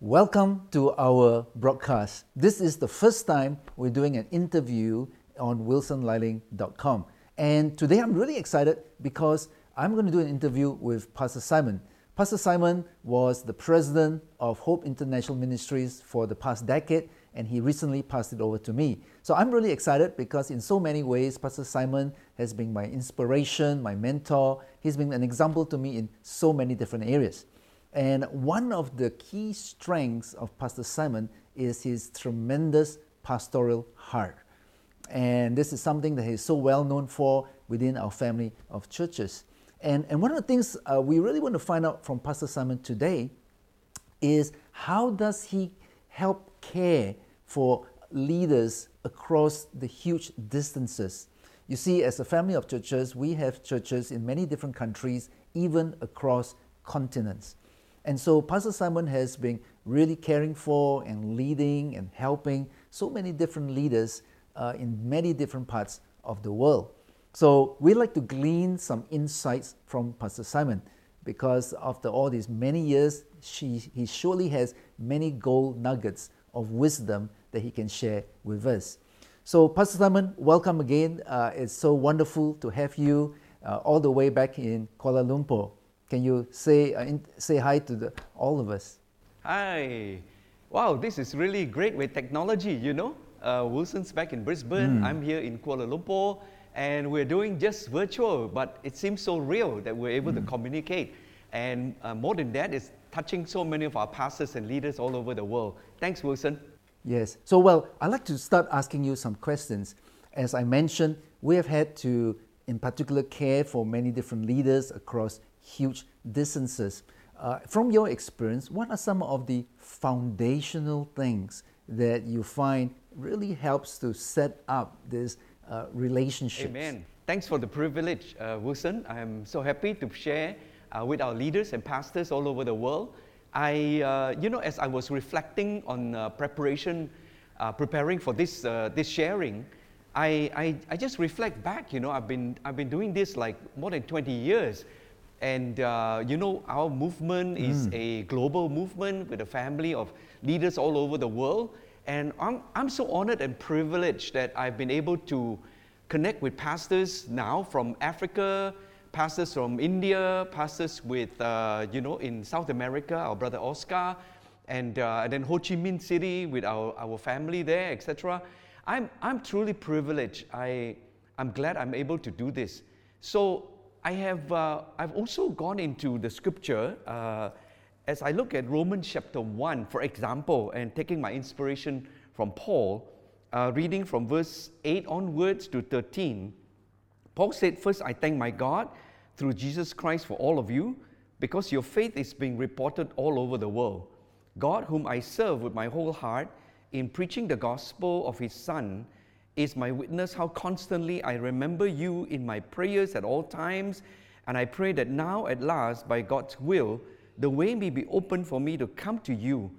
Welcome to our broadcast. This is the first time we're doing an interview on wilsonliling.com. And today I'm really excited because I'm going to do an interview with Pastor Simon. Pastor Simon was the president of Hope International Ministries for the past decade, and he recently passed it over to me. So I'm really excited because, in so many ways, Pastor Simon has been my inspiration, my mentor. He's been an example to me in so many different areas. And one of the key strengths of Pastor Simon is his tremendous pastoral heart. And this is something that he's so well known for within our family of churches. And, and one of the things uh, we really want to find out from Pastor Simon today is how does he help care for leaders across the huge distances? You see, as a family of churches, we have churches in many different countries, even across continents. And so Pastor Simon has been really caring for and leading and helping so many different leaders uh, in many different parts of the world. So we'd like to glean some insights from Pastor Simon because after all these many years, she, he surely has many gold nuggets of wisdom that he can share with us. So, Pastor Simon, welcome again. Uh, it's so wonderful to have you uh, all the way back in Kuala Lumpur. Can you say, uh, in, say hi to the, all of us? Hi. Wow, this is really great with technology, you know. Uh, Wilson's back in Brisbane, mm. I'm here in Kuala Lumpur and we're doing just virtual, but it seems so real that we're able mm. to communicate. And uh, more than that, it's touching so many of our pastors and leaders all over the world. Thanks, Wilson. Yes. So, well, I'd like to start asking you some questions. As I mentioned, we have had to, in particular, care for many different leaders across huge distances. Uh, from your experience, what are some of the foundational things that you find really helps to set up this uh, relationships. Amen. Thanks for the privilege, uh, Wilson. I'm so happy to share uh, with our leaders and pastors all over the world. I, uh, you know, as I was reflecting on uh, preparation, preparing for this, this sharing, I, I, I, just reflect back, you know, I've been, I've been doing this like more than 20 years. And, you know, our movement is mm. a global movement with a family of leaders all over the world. And I'm, I'm so honored and privileged that I've been able to connect with pastors now from Africa, pastors from India, pastors with, uh, you know, in South America, our brother Oscar, and, uh, and then Ho Chi Minh City with our, our family there, etc. I'm, I'm truly privileged. I, I'm glad I'm able to do this. So I have, uh, I've also gone into the scripture uh, as I look at Romans chapter 1, for example, and taking my inspiration from Paul, uh, reading from verse 8 onwards to 13, Paul said, First, I thank my God through Jesus Christ for all of you, because your faith is being reported all over the world. God, whom I serve with my whole heart in preaching the gospel of his Son, is my witness how constantly I remember you in my prayers at all times. And I pray that now, at last, by God's will, the way may be open for me to come to you.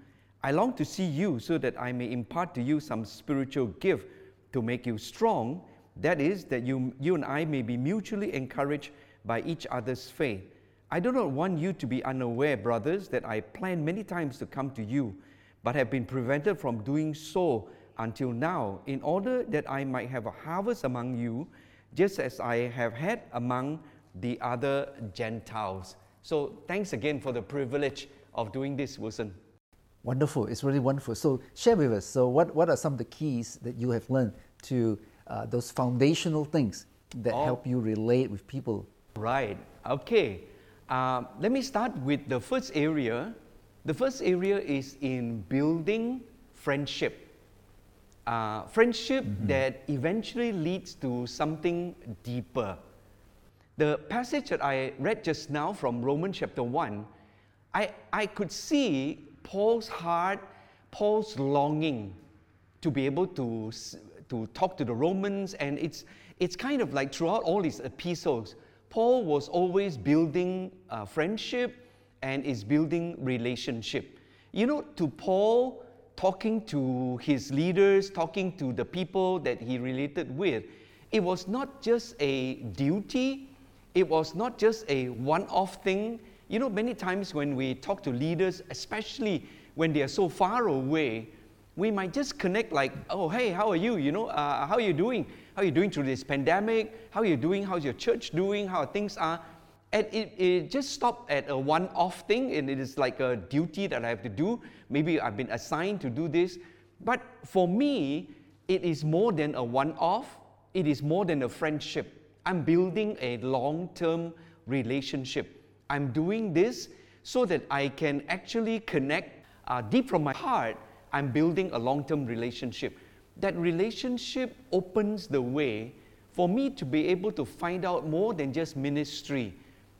I long to see you so that I may impart to you some spiritual gift to make you strong. That is, that you, you and I may be mutually encouraged by each other's faith. I do not want you to be unaware, brothers, that I planned many times to come to you, but have been prevented from doing so until now, in order that I might have a harvest among you, just as I have had among the other Gentiles. So thanks again for the privilege of doing this, Wilson. Wonderful. It's really wonderful. So share with us. So what, what are some of the keys that you have learned to uh, those foundational things that oh. help you relate with people? Right. Okay. Uh, let me start with the first area. The first area is in building friendship. Uh, friendship mm-hmm. that eventually leads to something deeper. The passage that I read just now from Romans chapter 1, I, I could see Paul's heart, Paul's longing to be able to, to talk to the Romans. And it's, it's kind of like throughout all his epistles, Paul was always building uh, friendship and is building relationship. You know, to Paul, talking to his leaders, talking to the people that he related with, it was not just a duty, it was not just a one off thing. You know, many times when we talk to leaders, especially when they are so far away, we might just connect like, oh, hey, how are you? You know, uh, how are you doing? How are you doing through this pandemic? How are you doing? How's your church doing? How things are? And it, it just stopped at a one-off thing, and it is like a duty that I have to do. Maybe I've been assigned to do this. But for me, it is more than a one-off. It is more than a friendship. I'm building a long-term relationship. I'm doing this so that I can actually connect uh, deep from my heart. I'm building a long term relationship. That relationship opens the way for me to be able to find out more than just ministry.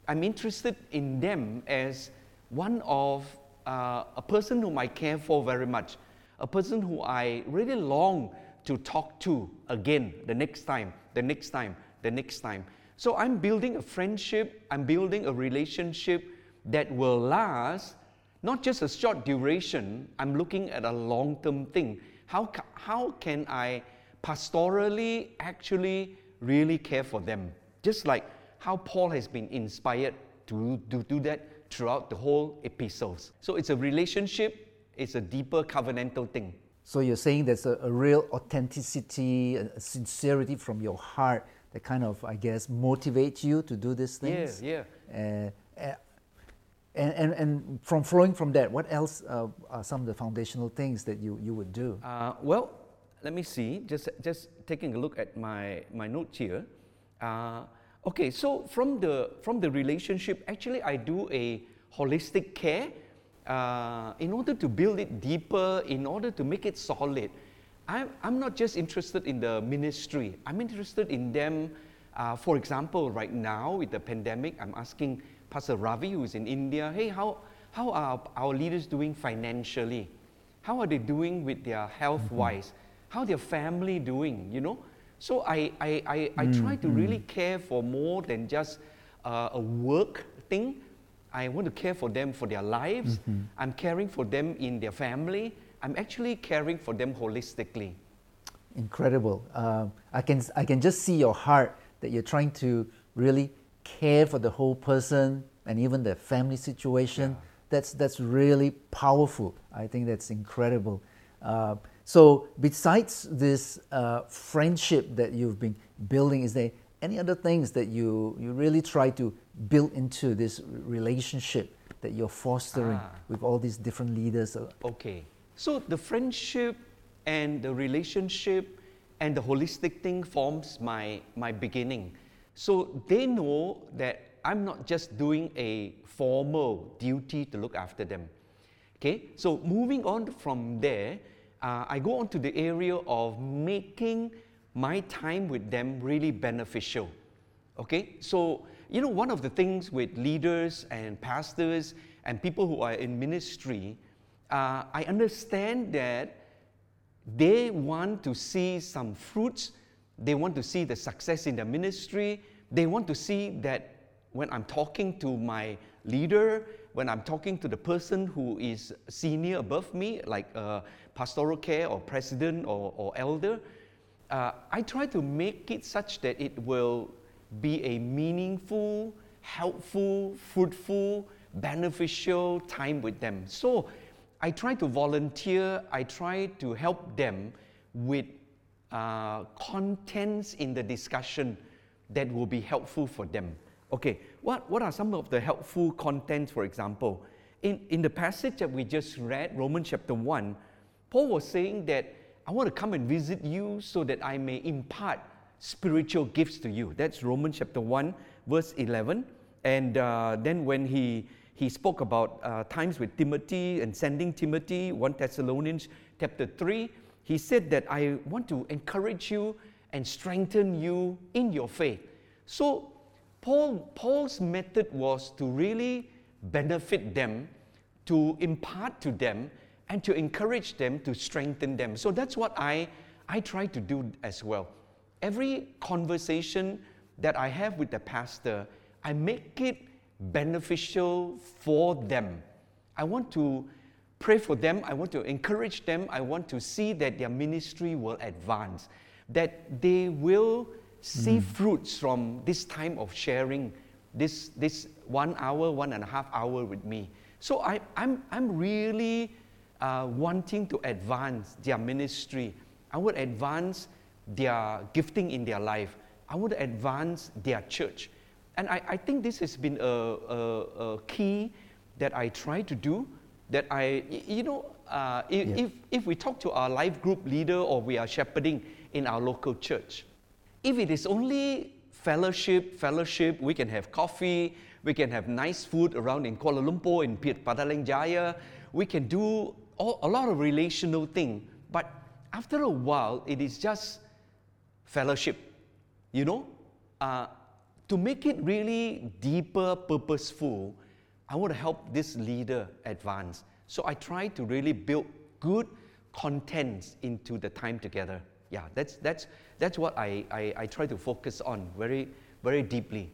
I'm interested in them as one of uh, a person whom I care for very much, a person who I really long to talk to again the next time, the next time, the next time. So I'm building a friendship, I'm building a relationship that will last not just a short duration, I'm looking at a long term thing. How, how can I pastorally actually really care for them? Just like how Paul has been inspired to, to do that throughout the whole epistles. So it's a relationship, it's a deeper covenantal thing. So you're saying there's a, a real authenticity, a, sincerity from your heart that kind of, I guess, motivates you to do these things? Yeah, yeah. Uh, uh, and, and, and from flowing from that, what else uh, are some of the foundational things that you, you would do? Uh, well, let me see. Just, just taking a look at my, my note here. Uh, okay, so from the, from the relationship, actually, I do a holistic care uh, in order to build it deeper, in order to make it solid. I'm, I'm not just interested in the ministry, I'm interested in them. Uh, for example, right now with the pandemic, I'm asking Pastor Ravi, who is in India, hey, how, how are our leaders doing financially? How are they doing with their health mm-hmm. wise? How their family doing, you know? So I, I, I, I mm, try to really mm. care for more than just uh, a work thing. I want to care for them for their lives. Mm-hmm. I'm caring for them in their family. I'm actually caring for them holistically. Incredible. Uh, I, can, I can just see your heart that you're trying to really care for the whole person and even the family situation. Yeah. That's, that's really powerful. I think that's incredible. Uh, so, besides this uh, friendship that you've been building, is there any other things that you, you really try to build into this relationship that you're fostering ah. with all these different leaders? Okay. So, the friendship and the relationship and the holistic thing forms my, my beginning. So they know that I'm not just doing a formal duty to look after them. Okay, so moving on from there, uh, I go on to the area of making my time with them really beneficial. Okay, so you know, one of the things with leaders and pastors and people who are in ministry, uh, I understand that they want to see some fruits they want to see the success in their ministry. They want to see that when I'm talking to my leader, when I'm talking to the person who is senior above me, like uh, pastoral care or president or, or elder, uh, I try to make it such that it will be a meaningful, helpful, fruitful, beneficial time with them. So I try to volunteer, I try to help them with uh, contents in the discussion that will be helpful for them. Okay, what, what are some of the helpful contents, for example? In, in the passage that we just read, Romans chapter 1, Paul was saying that I want to come and visit you so that I may impart spiritual gifts to you. That's Romans chapter 1, verse 11. And uh, then when he, he spoke about uh, times with Timothy and sending Timothy, 1 Thessalonians chapter 3, he said that I want to encourage you and strengthen you in your faith. So, Paul, Paul's method was to really benefit them, to impart to them, and to encourage them, to strengthen them. So, that's what I, I try to do as well. Every conversation that I have with the pastor, I make it beneficial for them. I want to pray for them. I want to encourage them. I want to see that their ministry will advance, that they will see fruits from this time of sharing, this, this one hour, one and a half hour with me. So I, I'm, I'm really uh, wanting to advance their ministry. I would advance their gifting in their life. I would advance their church. And I, I think this has been a, a, a, key that I try to do. That I, you know, uh, if, yeah. if, if we talk to our life group leader or we are shepherding in our local church, if it is only fellowship, fellowship, we can have coffee, we can have nice food around in Kuala Lumpur, in Petaling Jaya, we can do all, a lot of relational thing. But after a while, it is just fellowship, you know? Uh, to make it really deeper, purposeful, I want to help this leader advance. So I try to really build good contents into the time together. Yeah, that's, that's, that's what I, I, I try to focus on very, very deeply.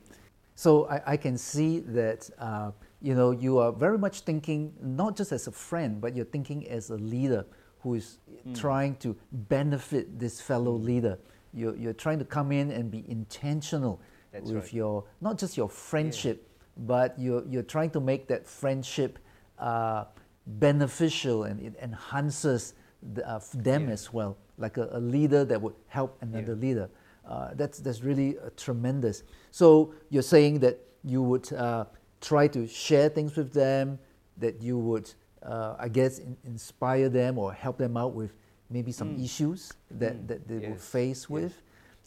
So I, I can see that uh, you know you are very much thinking not just as a friend, but you're thinking as a leader who is mm. trying to benefit this fellow mm. leader. You're, you're trying to come in and be intentional That's with right. your not just your friendship, yeah. but you're, you're trying to make that friendship uh, beneficial and it enhances the, uh, them yeah. as well, like a, a, leader that would help another yeah. leader. Uh, that's, that's really uh, tremendous. So you're saying that you would uh, try to share things with them, that you would, uh, I guess, in, inspire them or help them out with maybe some mm. issues that, mm. that they yes. will face with.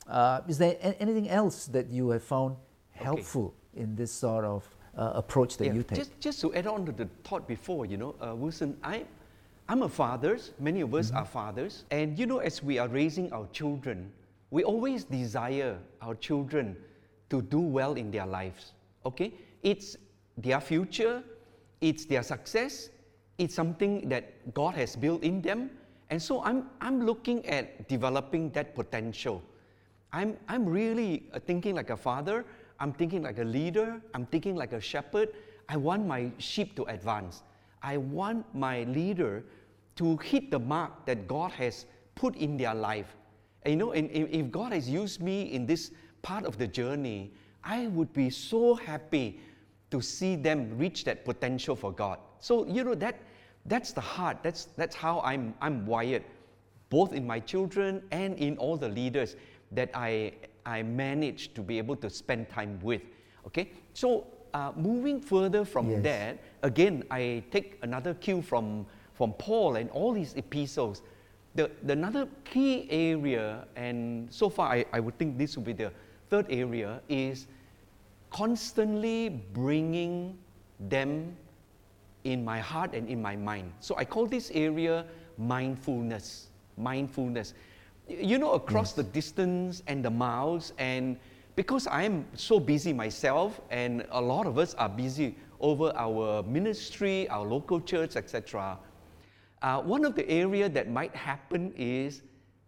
Uh, is there a- anything else that you have found helpful okay. in this sort of uh, approach that yeah. you take? Just, just to add on to the thought before, you know, Wilson, I, I'm a father, many of us mm-hmm. are fathers, and you know, as we are raising our children, we always desire our children to do well in their lives. Okay? It's their future, it's their success, it's something that God has built in them. And so I'm, I'm looking at developing that potential. I'm, I'm really uh, thinking like a father, I'm thinking like a leader, I'm thinking like a shepherd. I want my sheep to advance. I want my leader to hit the mark that God has put in their life. And you know, and if God has used me in this part of the journey, I would be so happy to see them reach that potential for God. So, you know, that, that's the heart. That's, that's how I'm, I'm wired, both in my children and in all the leaders that I, I manage to be able to spend time with. Okay? So, uh, moving further from yes. that, again, I take another cue from from Paul and all these epistles, the, the another key area, and so far I, I would think this would be the third area, is constantly bringing them in my heart and in my mind. So I call this area mindfulness. Mindfulness. You know, across yes. the distance and the miles, and because I'm so busy myself, and a lot of us are busy over our ministry, our local church, etc. Uh, one of the area that might happen is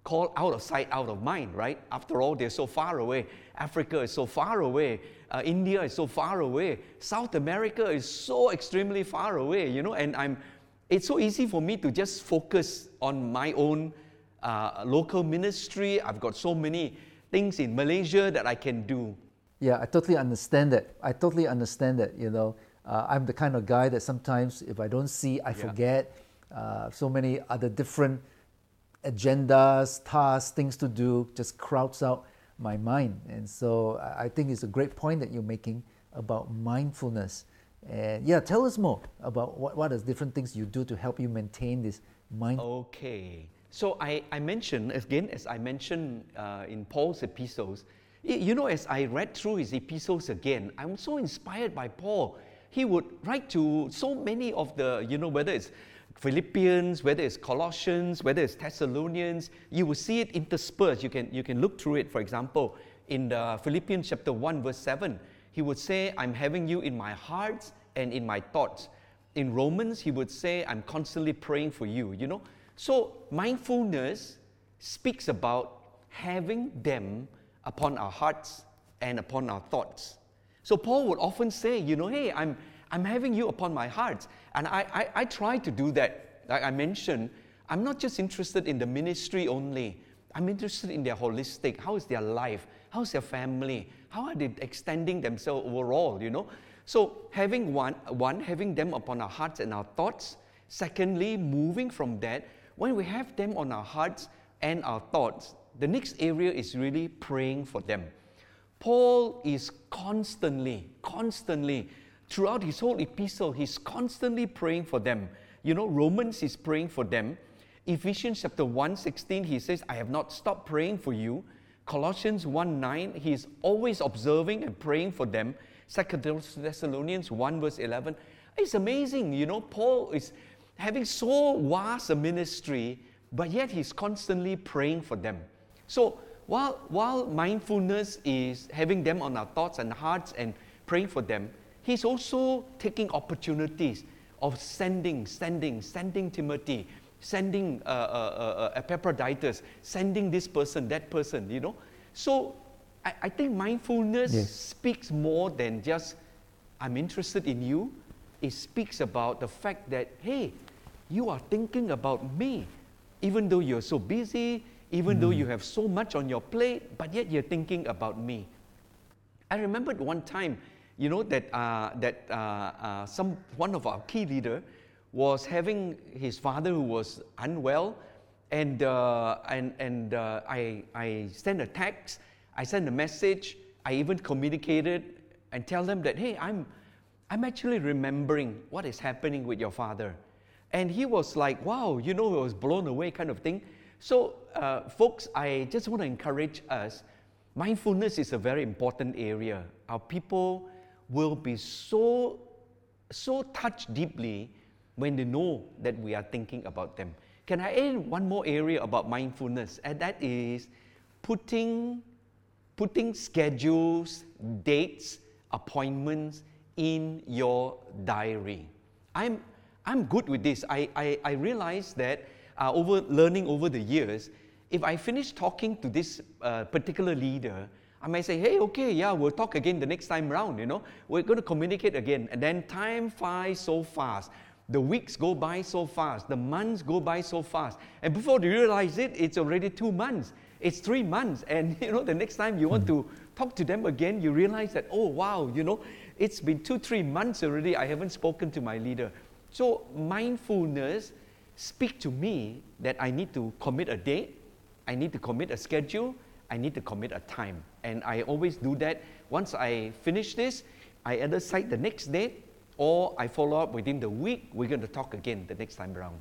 called out of sight, out of mind, right? After all, they're so far away. Africa is so far away. Uh, India is so far away. South America is so extremely far away, you know, and I'm, it's so easy for me to just focus on my own uh, local ministry. I've got so many things in Malaysia that I can do. Yeah, I totally understand that. I totally understand that, you know. Uh, I'm the kind of guy that sometimes if I don't see, I yeah. forget uh, so many other different agendas, tasks, things to do, just crowds out my mind. And so I think it's a great point that you're making about mindfulness. And yeah, tell us more about what, what are different things you do to help you maintain this mind. Okay. So I, I mentioned, again, as I mentioned uh, in Paul's epistles, you know, as I read through his epistles again, I'm so inspired by Paul. He would write to so many of the, you know, whether it's Philippians, whether it's Colossians, whether it's Thessalonians, you will see it interspersed. You can, you can look through it. For example, in the Philippians chapter 1, verse 7, he would say, I'm having you in my heart and in my thoughts. In Romans, he would say, I'm constantly praying for you, you know. So mindfulness speaks about having them upon our hearts and upon our thoughts. So Paul would often say, you know, hey, I'm I'm having you upon my heart. And I, I, I try to do that. Like I mentioned, I'm not just interested in the ministry only. I'm interested in their holistic. How is their life? How's their family? How are they extending themselves overall, you know? So having one, one, having them upon our hearts and our thoughts, Secondly, moving from that, when we have them on our hearts and our thoughts, the next area is really praying for them. Paul is constantly, constantly, throughout his whole epistle, he's constantly praying for them. You know, Romans is praying for them. Ephesians chapter 1 16, he says, I have not stopped praying for you. Colossians 1 9, he's always observing and praying for them. Second Thessalonians 1 verse 11. It's amazing, you know, Paul is having so vast a ministry, but yet he's constantly praying for them. So while, while mindfulness is having them on our thoughts and hearts and praying for them, he's also taking opportunities of sending, sending, sending Timothy, sending uh, uh, uh, Epaphroditus, sending this person, that person, you know. So I, I think mindfulness yes. speaks more than just, I'm interested in you. It speaks about the fact that, hey, you are thinking about me. Even though you're so busy, even mm. though you have so much on your plate, but yet you're thinking about me. I remembered one time, you know, that, uh, that uh, uh, some, one of our key leader was having his father who was unwell, and, uh, and, and uh, I, I sent a text, I sent a message, I even communicated and tell them that, hey, I'm, I'm actually remembering what is happening with your father. And he was like, wow, you know, he was blown away kind of thing. So, uh, folks, I just want to encourage us. Mindfulness is a very important area. Our people will be so, so touched deeply when they know that we are thinking about them. Can I add one more area about mindfulness? And that is putting, putting schedules, dates, appointments in your diary. I'm, I'm good with this. I, I, I realize that uh, over learning over the years, if I finish talking to this uh, particular leader, I might say, hey, okay, yeah, we'll talk again the next time round, you know. We're going to communicate again. And then time flies so fast. The weeks go by so fast. The months go by so fast. And before you realize it, it's already two months. It's three months. And, you know, the next time you want to talk to them again, you realize that, oh, wow, you know, it's been two, three months already. I haven't spoken to my leader. So mindfulness speak to me that I need to commit a date, I need to commit a schedule, I need to commit a time. And I always do that. Once I finish this, I either cite the next date or I follow up within the week. We're going to talk again the next time around.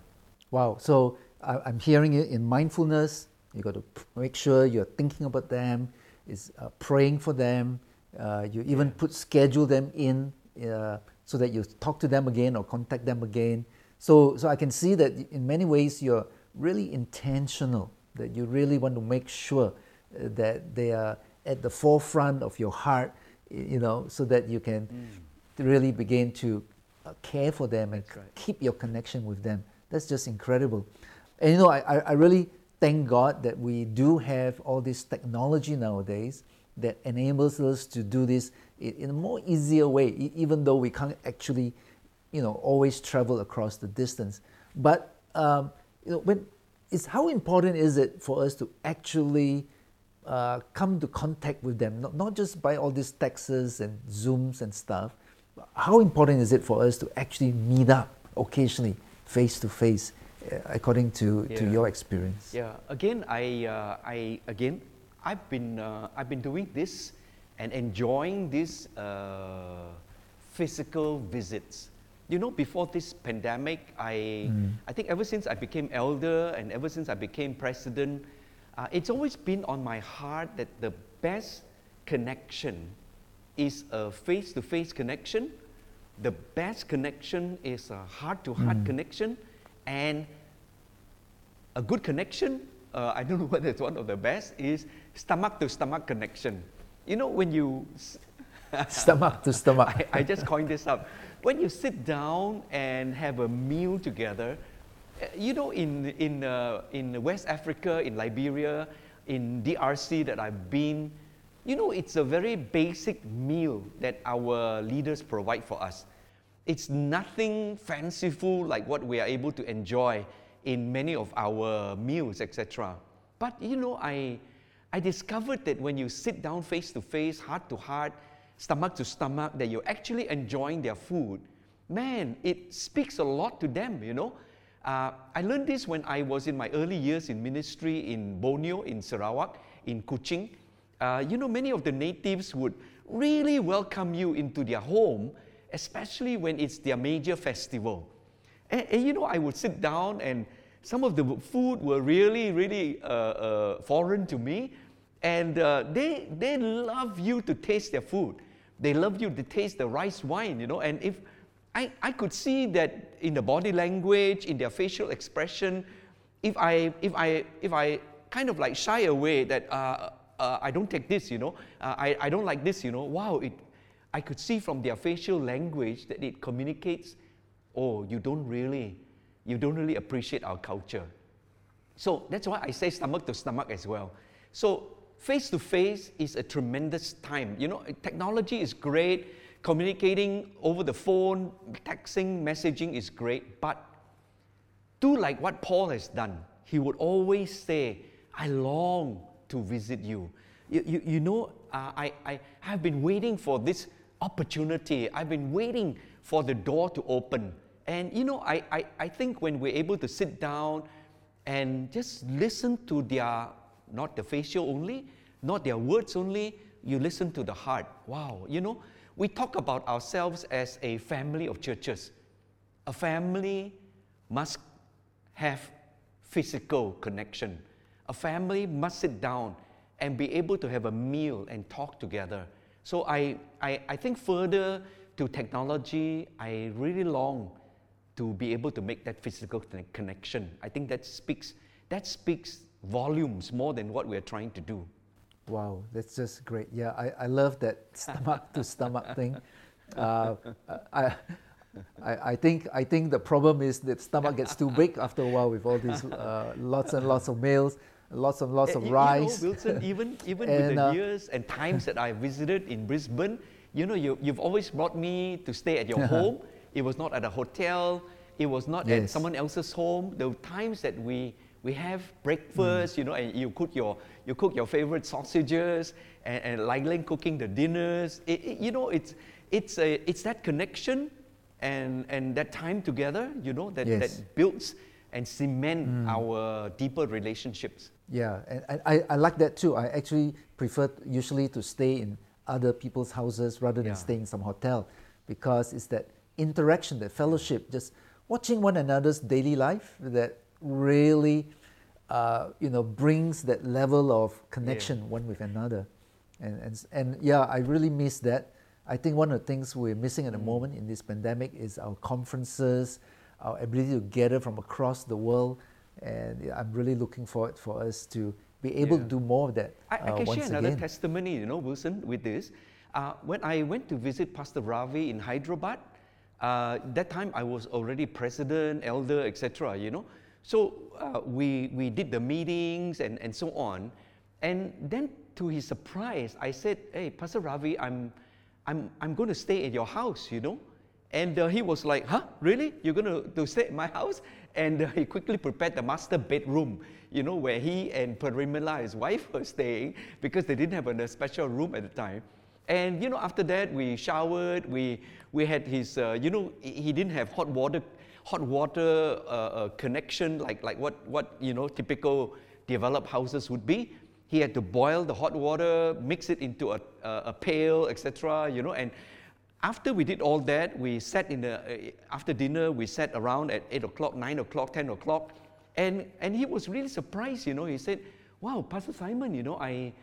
Wow. So I'm hearing it in mindfulness. You got to make sure you're thinking about them, is uh, praying for them. Uh, you even put schedule them in uh, so that you talk to them again or contact them again. So, so I can see that in many ways you're really intentional, that you really want to make sure uh, that they are at the forefront of your heart, you know, so that you can mm. really begin to uh, care for them and right. keep your connection with them. That's just incredible. And you know, I, I really thank God that we do have all this technology nowadays that enables us to do this in a more easier way, even though we can't actually, you know, always travel across the distance. But um, you know, when it's how important is it for us to actually uh, come to contact with them, not, not just by all these texts and Zooms and stuff. How important is it for us to actually meet up occasionally, face to face, according to, yeah. to your experience? Yeah. Again, I, uh, I again, I've been, uh, I've been doing this and enjoying these uh, physical visits. You know, before this pandemic, I, mm. I think ever since I became elder and ever since I became president, uh, it's always been on my heart that the best connection is a face to face connection. The best connection is a heart to heart connection. And a good connection, uh, I don't know whether it's one of the best, is stomach to stomach connection. You know, when you. stomach to stomach. I, I just coined this up. When you sit down and have a meal together, eh, you know, in, in, uh, in West Africa, in Liberia, in DRC that I've been, you know, it's a very basic meal that our leaders provide for us. It's nothing fanciful like what we are able to enjoy in many of our meals, etc. But you know, I, I discovered that when you sit down face to face, heart to heart, stomach to stomach, that you're actually enjoying their food, man, it speaks a lot to them, you know. Uh, I learned this when I was in my early years in ministry in Borneo, in Sarawak, in Kuching. Uh, you know, many of the natives would really welcome you into their home, especially when it's their major festival. And, and you know, I would sit down and some of the food were really, really uh, uh, foreign to me. And uh, they, they love you to taste their food. They love you to taste the rice wine, you know. And if I, I could see that in the body language, in their facial expression, if I, if I, if I kind of like shy away that uh, uh, I don't take this, you know, uh, I, I don't like this, you know, wow, it, I could see from their facial language that it communicates, oh, you don't really, you don't really appreciate our culture. So that's why I say stomach to stomach as well. So face to face is a tremendous time. You know, technology is great, communicating over the phone, texting, messaging is great, but do like what Paul has done. He would always say, I long to visit you. You, you, you know, uh, I, I have been waiting for this opportunity. I've been waiting for the door to open. And you know, I, I, I think when we're able to sit down and just listen to their, not the facial only, not their words only, you listen to the heart. Wow, you know, we talk about ourselves as a family of churches. A family must have physical connection. A family must sit down and be able to have a meal and talk together. So I, I, I think further to technology, I really long to be able to make that physical connection. I think that speaks, that speaks volumes more than what we're trying to do. Wow, that's just great. Yeah, I, I love that stomach to stomach thing. Uh, I, I, I, think I think the problem is that stomach gets too big after a while with all these uh, lots and lots of meals, lots and lots of you rice. Know, Wilson, even even and, with the uh, years and times that I visited in Brisbane, you know, you, you've always brought me to stay at your home. It was not at a hotel. It was not yes. at someone else's home. The times that we we have breakfast, mm. you know, and you cook your you cook your favorite sausages, and, and Lailing cooking the dinners. It, it, you know, it's it's a it's that connection and and that time together, you know, that yes. that builds and cement mm. our deeper relationships. Yeah, and I, I like that too. I actually prefer usually to stay in other people's houses rather than yeah. staying in some hotel because it's that interaction, that fellowship, just watching one another's daily life that really uh, you know, brings that level of connection yeah. one with another. And, and, and yeah, I really miss that. I think one of the things we're missing at the mm. moment in this pandemic is our conferences, our ability to gather from across the world. And I'm really looking forward for us to be able yeah. to do more of that. I, I uh, can share another again. testimony, you know, Wilson, with this. Uh, when I went to visit Pastor Ravi in Hyderabad, uh, that time I was already president, elder, etc. You know, so uh, we, we did the meetings and, and so on. And then to his surprise, I said, Hey, Pastor Ravi, I'm, I'm, I'm going to stay at your house, you know. And uh, he was like, Huh, really? You're going to, to stay at my house? And uh, he quickly prepared the master bedroom, you know, where he and Parimala, his wife, were staying because they didn't have a special room at the time. And you know, after that, we showered. We we had his, uh, you know, he didn't have hot water hot water uh, uh, connection, like, like what, what you know, typical developed houses would be. He had to boil the hot water, mix it into a, a, a pail, etc. You know, and after we did all that, we sat in the uh, after dinner. We sat around at eight o'clock, nine o'clock, ten o'clock, and and he was really surprised. You know, he said, "Wow, Pastor Simon, you know, I."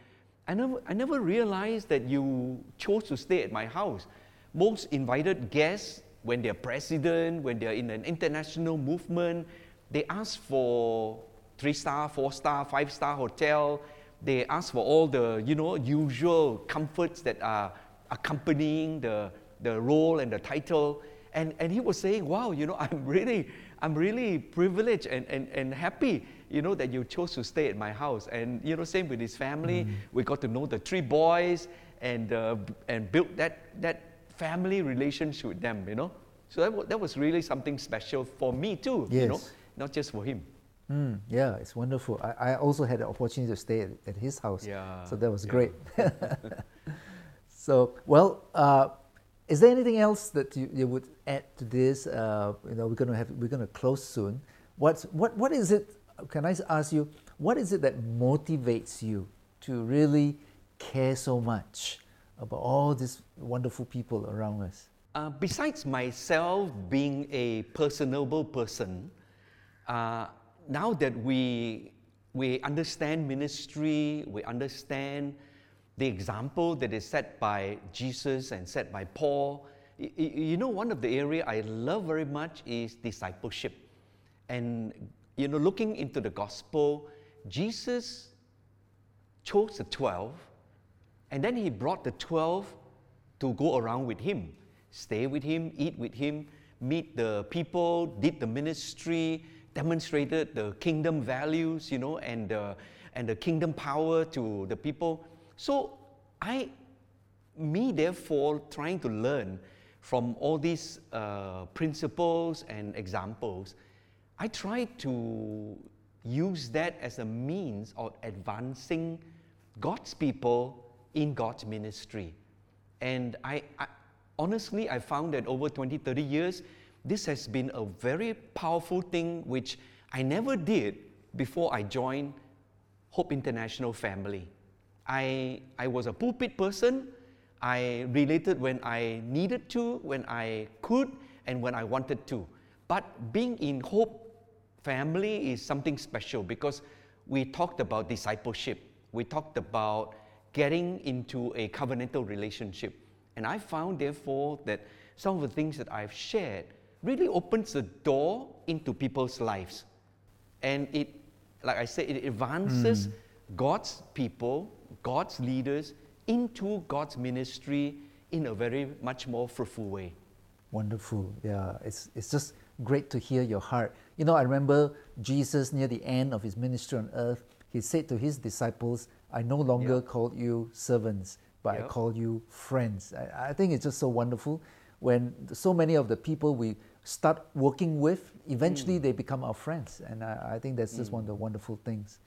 I never, I never realized that you chose to stay at my house. Most invited guests when they're president, when they're in an international movement, they ask for three star, four star, five star hotel. They ask for all the you know usual comforts that are accompanying the, the role and the title. And, and he was saying, wow, you know, I'm really, I'm really privileged and, and, and happy, you know, that you chose to stay at my house. And, you know, same with his family. Mm. We got to know the three boys and, uh, and built that, that family relationship with them, you know. So that, w- that was really something special for me too, yes. you know, not just for him. Mm, yeah, it's wonderful. I, I also had the opportunity to stay at, at his house, yeah, so that was yeah. great. so, well, uh, is there anything else that you, you would add to this? Uh, you know, we're gonna have we're gonna close soon. What's, what, what is it, can I ask you, what is it that motivates you to really care so much about all these wonderful people around us? Uh, besides myself being a personable person, uh, now that we, we understand ministry, we understand the example that is set by Jesus and set by Paul, you know, one of the area I love very much is discipleship. And, you know, looking into the gospel, Jesus chose the 12, and then he brought the 12 to go around with him, stay with him, eat with him, meet the people, did the ministry, demonstrated the kingdom values, you know, and, uh, and the kingdom power to the people. So I, me therefore, trying to learn from all these uh, principles and examples, I try to use that as a means of advancing God's people in God's ministry. And I, I, honestly, I found that over 20, 30 years, this has been a very powerful thing which I never did before I joined Hope International family. I, I was a pulpit person, I related when I needed to, when I could, and when I wanted to. But being in Hope family is something special because we talked about discipleship. We talked about getting into a covenantal relationship. And I found, therefore, that some of the things that I've shared really opens the door into people's lives. And it, like I said, it advances mm. God's people, God's leaders into God's ministry in a very much more fruitful way. Wonderful. Yeah, it's, it's just great to hear your heart. You know, I remember Jesus near the end of his ministry on earth, he said to his disciples, I no longer yep. call you servants, but yep. I call you friends. I, I think it's just so wonderful when so many of the people we start working with, eventually mm. they become our friends. And I, I think that's just mm. one of the wonderful things.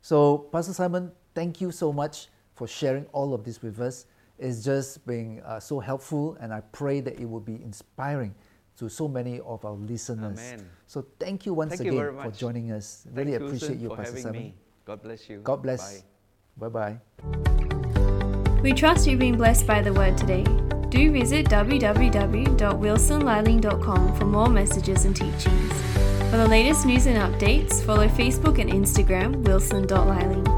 So, Pastor Simon, thank you so much for sharing all of this with us. It's just been uh, so helpful, and I pray that it will be inspiring to so many of our listeners. Amen. So thank you once thank again you for joining us. Thank really appreciate you, Pastor Simon. Me. God bless you. God bless. Bye bye. We trust you've been blessed by the word today. Do visit www.wilsonliling.com for more messages and teachings. For the latest news and updates, follow Facebook and Instagram wilson.liling.